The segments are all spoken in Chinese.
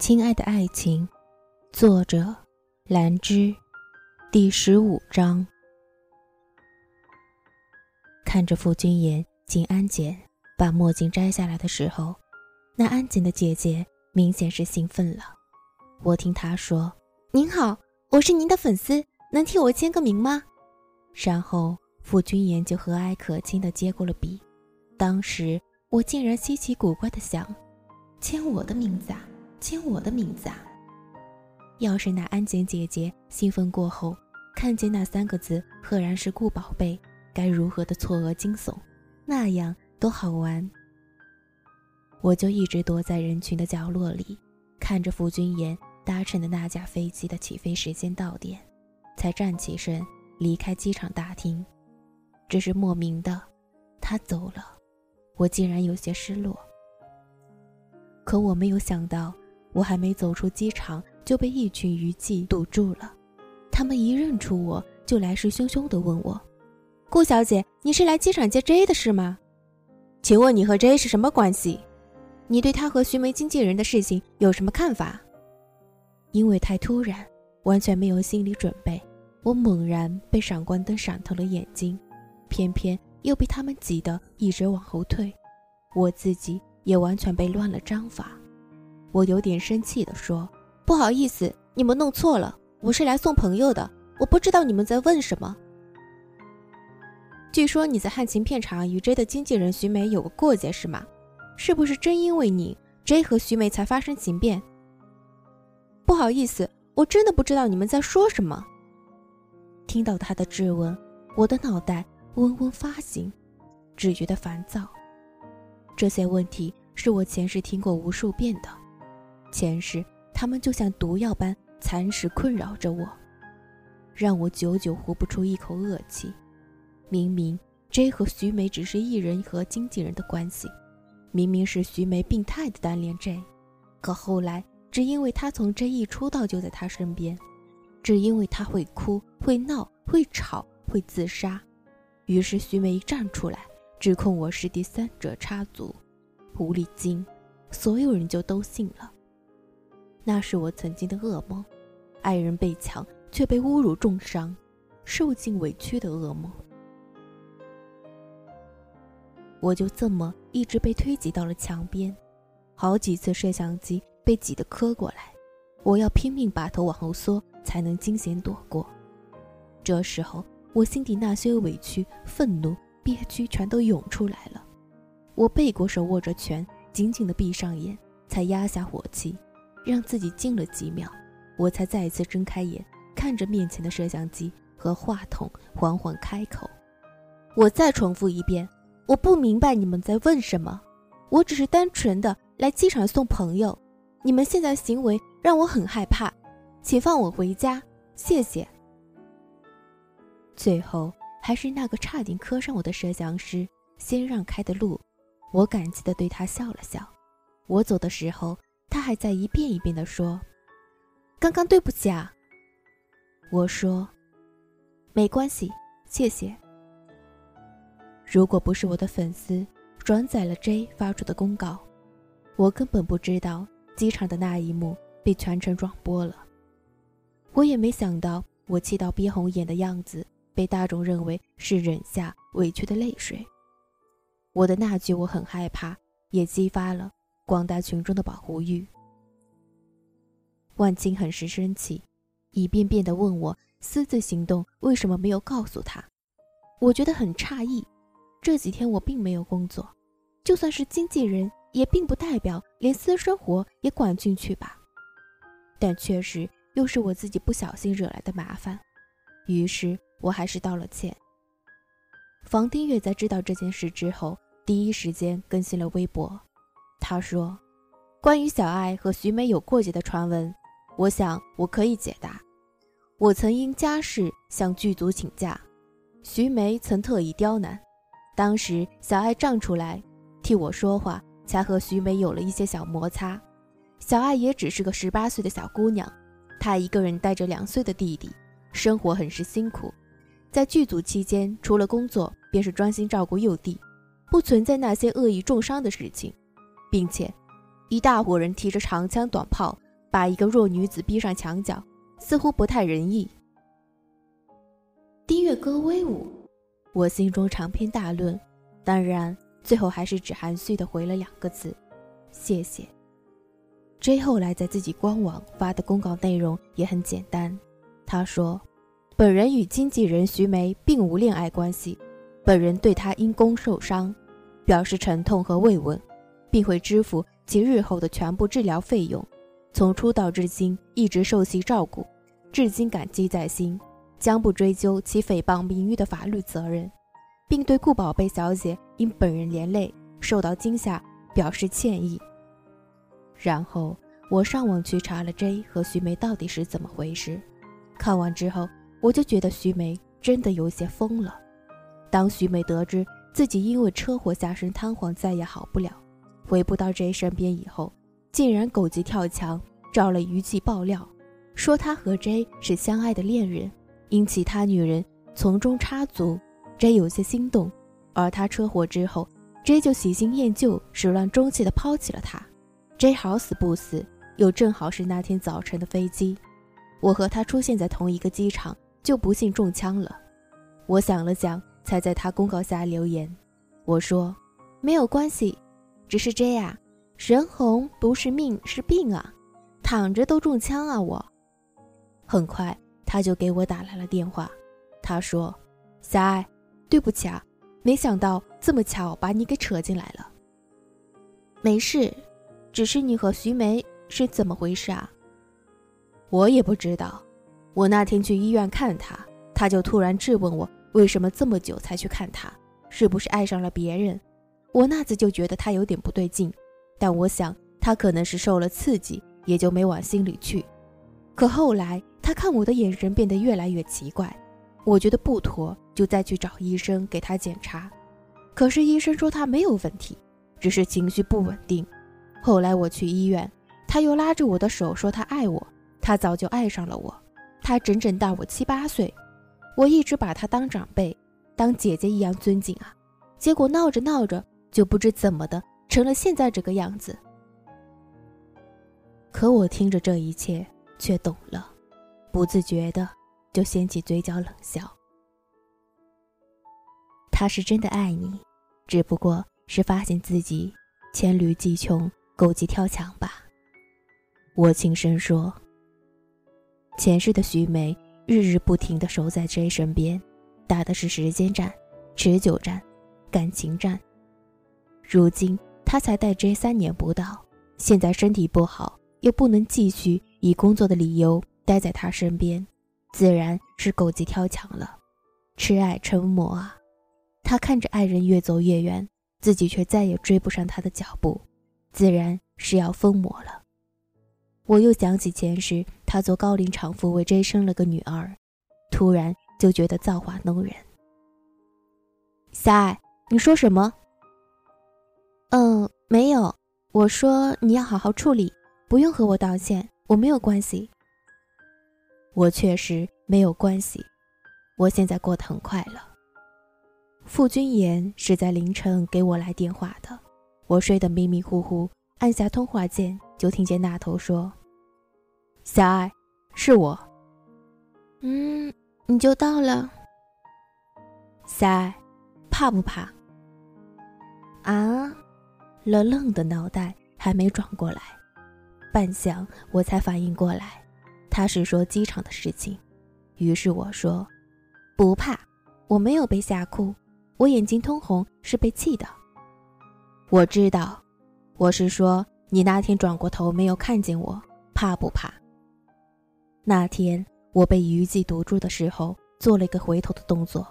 亲爱的爱情，作者兰芝，第十五章。看着傅君言进安检，把墨镜摘下来的时候，那安检的姐姐明显是兴奋了。我听她说：“您好，我是您的粉丝，能替我签个名吗？”然后傅君言就和蔼可亲地接过了笔。当时我竟然稀奇古怪地想：签我的名字啊！签我的名字啊！要是那安检姐姐兴奋过后，看见那三个字赫然是顾宝贝，该如何的错愕惊悚？那样多好玩！我就一直躲在人群的角落里，看着傅君言搭乘的那架飞机的起飞时间到点，才站起身离开机场大厅。只是莫名的，他走了，我竟然有些失落。可我没有想到。我还没走出机场，就被一群娱记堵住了。他们一认出我，就来势汹汹地问我：“顾小姐，你是来机场接 J 的是吗？请问你和 J 是什么关系？你对他和徐梅经纪人的事情有什么看法？”因为太突然，完全没有心理准备，我猛然被闪光灯闪疼了眼睛，偏偏又被他们挤得一直往后退，我自己也完全被乱了章法。我有点生气地说：“不好意思，你们弄错了，我是来送朋友的，我不知道你们在问什么。据说你在汉情片场与 J 的经纪人徐梅有个过节是吗？是不是真因为你 J 和徐梅才发生情变？不好意思，我真的不知道你们在说什么。”听到他的质问，我的脑袋嗡嗡发紧，只觉得烦躁。这些问题是我前世听过无数遍的。前世，他们就像毒药般蚕食困扰着我，让我久久呼不出一口恶气。明明 J 和徐梅只是艺人和经纪人的关系，明明是徐梅病态的单恋 J，可后来只因为他从 J 一出道就在他身边，只因为他会哭、会闹、会吵、会自杀，于是徐梅一站出来指控我是第三者插足，狐狸精，所有人就都信了。那是我曾经的噩梦，爱人被抢却被侮辱重伤，受尽委屈的噩梦。我就这么一直被推挤到了墙边，好几次摄像机被挤得磕过来，我要拼命把头往后缩才能惊险躲过。这时候，我心底那些委屈、愤怒、憋屈全都涌出来了。我背过手，握着拳，紧紧地闭上眼，才压下火气。让自己静了几秒，我才再一次睁开眼，看着面前的摄像机和话筒，缓缓开口：“我再重复一遍，我不明白你们在问什么。我只是单纯的来机场送朋友，你们现在行为让我很害怕，请放我回家，谢谢。”最后还是那个差点磕上我的摄像师先让开的路，我感激的对他笑了笑。我走的时候。他还在一遍一遍地说：“刚刚对不起啊。”我说：“没关系，谢谢。”如果不是我的粉丝转载了 J 发出的公告，我根本不知道机场的那一幕被全程转播了。我也没想到我气到憋红眼的样子被大众认为是忍下委屈的泪水。我的那句“我很害怕”也激发了。广大群众的保护欲，万青很是生气，一遍遍地问我私自行动为什么没有告诉他。我觉得很诧异，这几天我并没有工作，就算是经纪人，也并不代表连私生活也管进去吧。但确实又是我自己不小心惹来的麻烦，于是我还是道了歉。房丁月在知道这件事之后，第一时间更新了微博。他说：“关于小爱和徐梅有过节的传闻，我想我可以解答。我曾因家事向剧组请假，徐梅曾特意刁难，当时小爱站出来替我说话，才和徐梅有了一些小摩擦。小爱也只是个十八岁的小姑娘，她一个人带着两岁的弟弟，生活很是辛苦。在剧组期间，除了工作，便是专心照顾幼弟，不存在那些恶意重伤的事情。”并且，一大伙人提着长枪短炮把一个弱女子逼上墙角，似乎不太仁义。低月歌威武，我心中长篇大论，当然最后还是只含蓄的回了两个字：谢谢。J 后来在自己官网发的公告内容也很简单，他说：“本人与经纪人徐梅并无恋爱关系，本人对她因公受伤，表示沉痛和慰问，并会支付其日后的全部治疗费用。从出道至今一直受其照顾，至今感激在心，将不追究其诽谤名誉的法律责任，并对顾宝贝小姐因本人连累受到惊吓表示歉意。”然后我上网去查了 J 和徐梅到底是怎么回事。看完之后，我就觉得徐梅真的有些疯了。当徐梅得知自己因为车祸下身瘫痪，再也好不了，回不到 J 身边以后，竟然狗急跳墙，找了娱记爆料，说他和 J 是相爱的恋人，因其他女人从中插足，J 有些心动。而他车祸之后，J 就喜新厌旧、始乱终弃地抛弃了他。J 好死不死，又正好是那天早晨的飞机，我和他出现在同一个机场，就不幸中枪了。我想了想，才在他公告下留言。我说：“没有关系，只是这样，人红不是命是病啊，躺着都中枪啊！”我很快他就给我打来了电话，他说：“小爱，对不起啊，没想到这么巧把你给扯进来了。没事。”只是你和徐梅是怎么回事啊？我也不知道。我那天去医院看他，他就突然质问我为什么这么久才去看他，是不是爱上了别人？我那次就觉得他有点不对劲，但我想他可能是受了刺激，也就没往心里去。可后来他看我的眼神变得越来越奇怪，我觉得不妥，就再去找医生给他检查。可是医生说他没有问题，只是情绪不稳定。后来我去医院，他又拉着我的手说他爱我，他早就爱上了我，他整整大我七八岁，我一直把他当长辈，当姐姐一样尊敬啊，结果闹着闹着就不知怎么的成了现在这个样子。可我听着这一切却懂了，不自觉的就掀起嘴角冷笑。他是真的爱你，只不过是发现自己黔驴技穷。狗急跳墙吧，我轻声说。前世的徐梅日日不停地守在 J 身边，打的是时间战、持久战、感情战。如今他才带 J 三年不到，现在身体不好，又不能继续以工作的理由待在他身边，自然是狗急跳墙了。痴爱成魔啊！他看着爱人越走越远，自己却再也追不上他的脚步。自然是要疯魔了。我又想起前世，他做高龄产妇为 J 生了个女儿，突然就觉得造化弄人。小爱，你说什么？嗯，没有。我说你要好好处理，不用和我道歉，我没有关系。我确实没有关系，我现在过得很快乐。傅君言是在凌晨给我来电话的。我睡得迷迷糊糊，按下通话键，就听见那头说：“小爱，是我。”“嗯，你就到了。”“小爱，怕不怕？”“啊！”愣愣的脑袋还没转过来，半晌我才反应过来，他是说机场的事情。于是我说：“不怕，我没有被吓哭，我眼睛通红是被气的。”我知道，我是说你那天转过头没有看见我，怕不怕？那天我被余悸堵住的时候，做了一个回头的动作，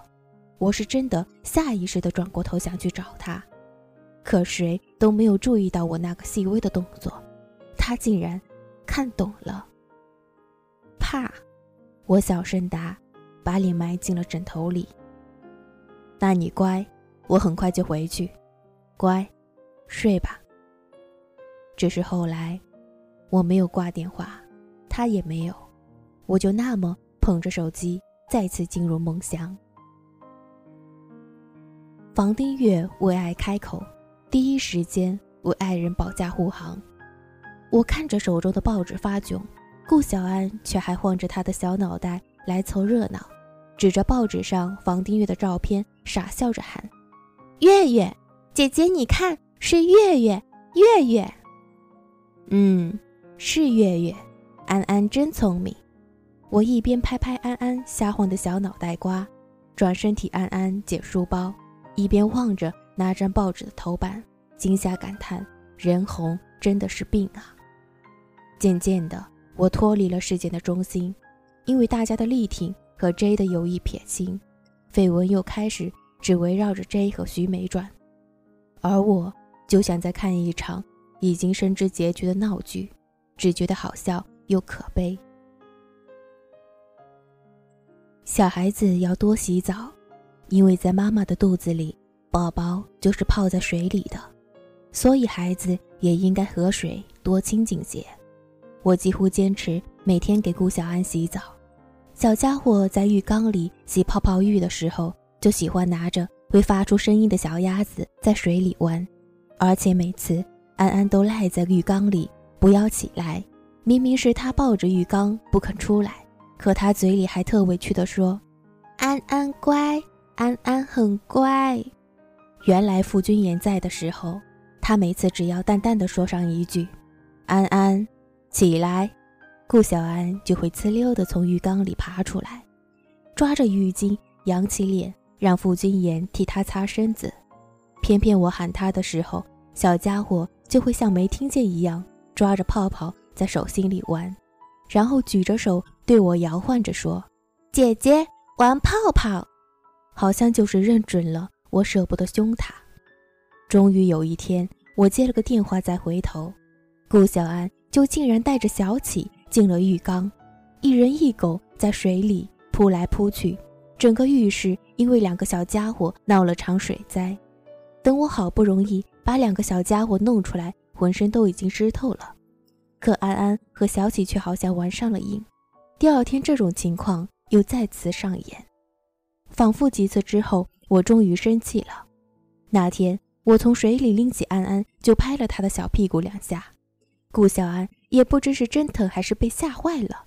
我是真的下意识的转过头想去找他，可谁都没有注意到我那个细微的动作，他竟然看懂了。怕，我小声答，把脸埋进了枕头里。那你乖，我很快就回去，乖。睡吧。只是后来，我没有挂电话，他也没有，我就那么捧着手机，再次进入梦乡。房丁月为爱开口，第一时间为爱人保驾护航。我看着手中的报纸发窘，顾小安却还晃着他的小脑袋来凑热闹，指着报纸上房丁月的照片，傻笑着喊：“月月，姐姐你看，是月月，月月。”嗯，是月月，安安真聪明。我一边拍拍安安瞎晃的小脑袋瓜，转身替安安解书包，一边望着那张报纸的头版，惊吓感叹：人红真的是病啊！渐渐的，我脱离了事件的中心，因为大家的力挺和 J 的有意撇清，绯闻又开始只围绕着 J 和徐梅转，而我就想再看一场已经深知结局的闹剧，只觉得好笑又可悲。小孩子要多洗澡，因为在妈妈的肚子里，宝宝就是泡在水里的，所以孩子也应该和水多亲近些。我几乎坚持每天给顾小安洗澡。小家伙在浴缸里洗泡泡浴的时候，就喜欢拿着会发出声音的小鸭子在水里玩，而且每次安安都赖在浴缸里不要起来，明明是他抱着浴缸不肯出来。可他嘴里还特委屈地说：“安安乖，安安很乖。”原来傅君言在的时候，他每次只要淡淡的说上一句：“安安，起来”，顾小安就会呲溜的从浴缸里爬出来，抓着浴巾扬起脸，让傅君言替他擦身子。偏偏我喊他的时候，小家伙就会像没听见一样，抓着泡泡在手心里玩。然后举着手对我摇晃着说：“姐姐玩泡泡，好像就是认准了我舍不得凶他。”终于有一天，我接了个电话，再回头，顾小安就竟然带着小启进了浴缸，一人一狗在水里扑来扑去，整个浴室因为两个小家伙闹了场水灾。等我好不容易把两个小家伙弄出来，浑身都已经湿透了。可安安和小启却好像玩上了瘾，第二天这种情况又再次上演。反复几次之后，我终于生气了。那天我从水里拎起安安，就拍了他的小屁股两下。顾小安也不知是真疼还是被吓坏了，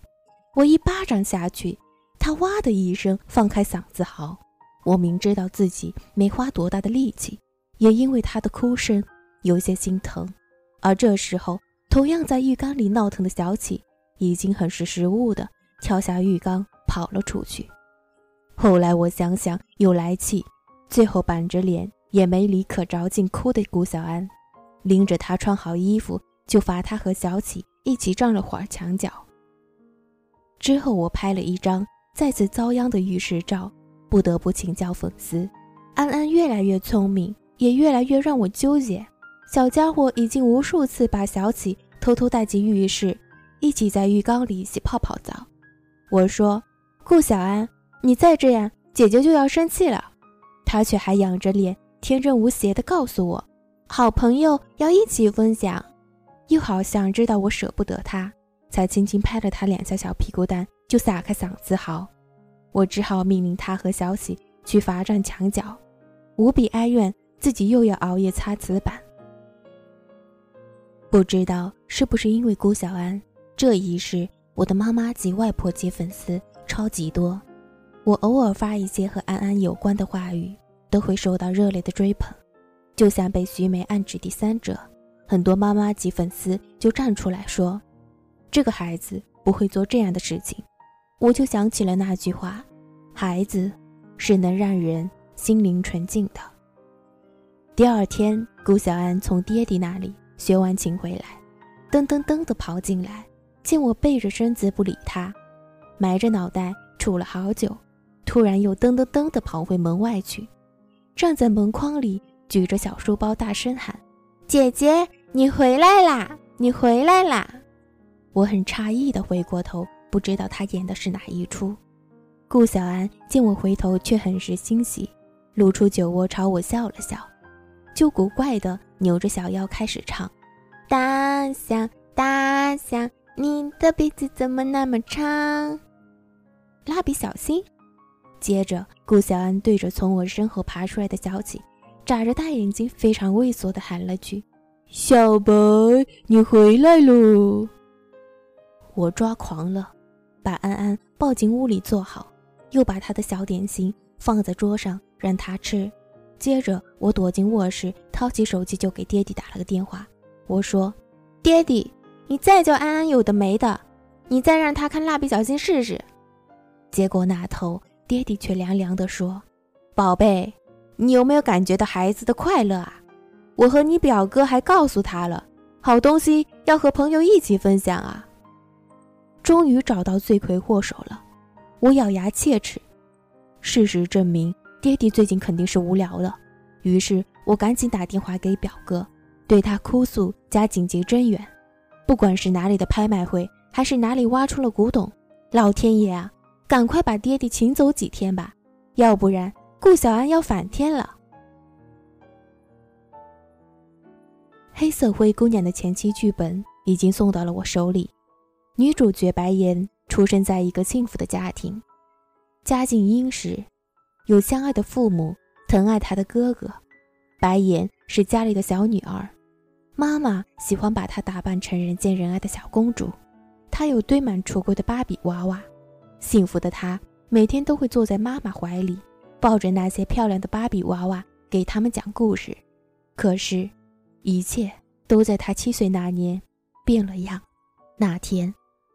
我一巴掌下去，他哇的一声放开嗓子嚎。我明知道自己没花多大的力气，也因为他的哭声有些心疼。而这时候。同样在浴缸里闹腾的小启，已经很识时务的跳下浴缸跑了出去。后来我想想又来气，最后板着脸也没理可着劲哭的顾小安，拎着他穿好衣服，就罚他和小启一起撞了会儿墙角。之后我拍了一张再次遭殃的浴室照，不得不请教粉丝：安安越来越聪明，也越来越让我纠结。小家伙已经无数次把小启偷偷带进浴室，一起在浴缸里洗泡泡澡。我说：“顾小安，你再这样，姐姐就要生气了。”他却还仰着脸，天真无邪地告诉我：“好朋友要一起分享。”又好像知道我舍不得他，才轻轻拍了他两下小屁股蛋，就撒开嗓子嚎。我只好命令他和小喜去罚站墙角，无比哀怨自己又要熬夜擦瓷板。不知道是不是因为顾小安这一世，我的妈妈及外婆级粉丝超级多。我偶尔发一些和安安有关的话语，都会受到热烈的追捧，就像被徐梅暗指第三者。很多妈妈级粉丝就站出来说：“这个孩子不会做这样的事情。”我就想起了那句话：“孩子是能让人心灵纯净的。”第二天，顾小安从爹地那里。学完琴回来，噔噔噔的跑进来，见我背着身子不理他，埋着脑袋杵了好久，突然又噔噔噔的跑回门外去，站在门框里举着小书包大声喊：“姐姐，你回来啦！你回来啦！”我很诧异的回过头，不知道他演的是哪一出。顾小安见我回头，却很是欣喜，露出酒窝朝我笑了笑。就古怪的扭着小腰开始唱：“大象，大象，你的鼻子怎么那么长？”蜡笔小新。接着，顾小安对着从我身后爬出来的小启，眨着大眼睛，非常猥琐的喊了句：“小白，你回来喽！我抓狂了，把安安抱进屋里坐好，又把他的小点心放在桌上让他吃。接着我躲进卧室，掏起手机就给爹地打了个电话。我说：“爹地，你再叫安安有的没的，你再让他看蜡笔小新试试。”结果那头爹地却凉凉地说：“宝贝，你有没有感觉到孩子的快乐啊？我和你表哥还告诉他了，好东西要和朋友一起分享啊。”终于找到罪魁祸首了，我咬牙切齿。事实证明，爹地最近肯定是无聊了。于是我赶紧打电话给表哥，对他哭诉加紧急增援。不管是哪里的拍卖会，还是哪里挖出了古董，老天爷啊，赶快把爹地请走几天吧，要不然顾小安要反天了。黑色灰姑娘的前期剧本已经送到了我手里。女主角白岩出生在一个幸福的家庭，家境殷实，有相爱的父母，疼爱她的哥哥。白岩是家里的小女儿，妈妈喜欢把她打扮成人见人爱的小公主。她有堆满橱柜的芭比娃娃，幸福的她每天都会坐在妈妈怀里，抱着那些漂亮的芭比娃娃给他们讲故事。可是，一切都在她七岁那年变了样。那天。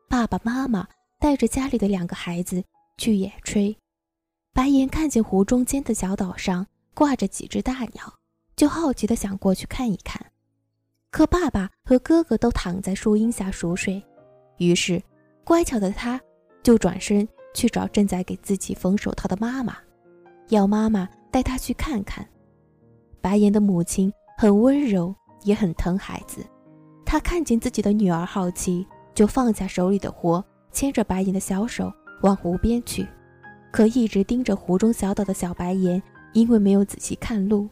爸爸妈妈带着家里的两个孩子去野炊，白岩看见湖中间的小岛上挂着几只大鸟，就好奇的想过去看一看。可爸爸和哥哥都躺在树荫下熟睡，于是乖巧的他就转身去找正在给自己缝手套的妈妈，要妈妈带他去看看。白岩的母亲很温柔，也很疼孩子，她看见自己的女儿好奇。就放下手里的活，牵着白岩的小手往湖边去。可一直盯着湖中小岛的小白岩，因为没有仔细看路，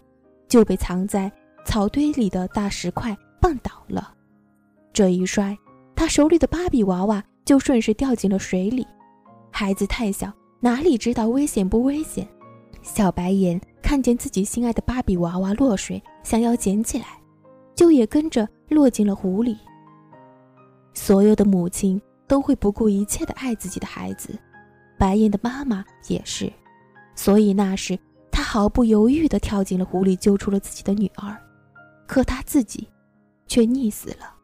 就被藏在草堆里的大石块绊倒了。这一摔，他手里的芭比娃娃就顺势掉进了水里。孩子太小，哪里知道危险不危险？小白岩看见自己心爱的芭比娃娃落水，想要捡起来，就也跟着落进了湖里。所有的母亲都会不顾一切的爱自己的孩子，白岩的妈妈也是，所以那时她毫不犹豫地跳进了湖里，救出了自己的女儿，可她自己却溺死了。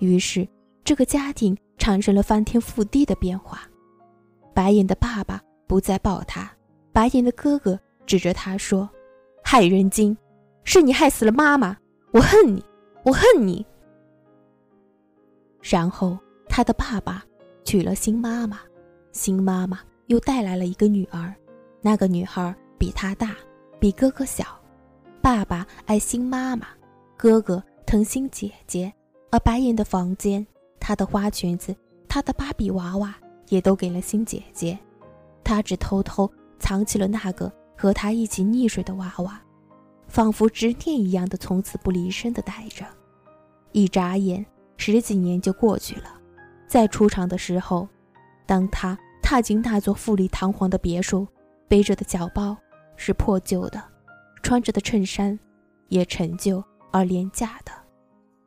于是这个家庭产生了翻天覆地的变化，白岩的爸爸不再抱他，白岩的哥哥指着他说：“害人精，是你害死了妈妈，我恨你，我恨你。”然后，他的爸爸娶了新妈妈，新妈妈又带来了一个女儿。那个女孩比他大，比哥哥小。爸爸爱新妈妈，哥哥疼新姐姐。而白岩的房间，他的花裙子，他的芭比娃娃，也都给了新姐姐。她只偷偷藏起了那个和她一起溺水的娃娃，仿佛执念一样的从此不离身的带着。一眨眼。十几年就过去了，在出场的时候，当他踏进那座富丽堂皇的别墅，背着的小包是破旧的，穿着的衬衫也陈旧而廉价的，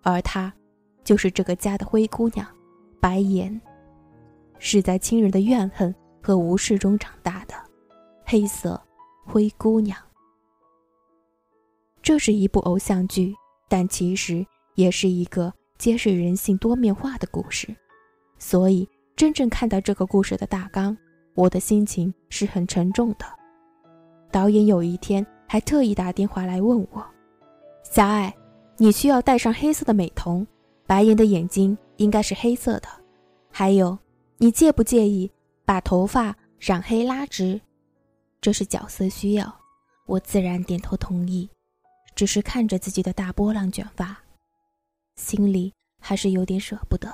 而她就是这个家的灰姑娘，白颜，是在亲人的怨恨和无视中长大的黑色灰姑娘。这是一部偶像剧，但其实也是一个。揭示人性多面化的故事，所以真正看到这个故事的大纲，我的心情是很沉重的。导演有一天还特意打电话来问我：“小爱，你需要戴上黑色的美瞳，白岩的眼睛应该是黑色的。还有，你介不介意把头发染黑拉直？这是角色需要。”我自然点头同意，只是看着自己的大波浪卷发。心里还是有点舍不得。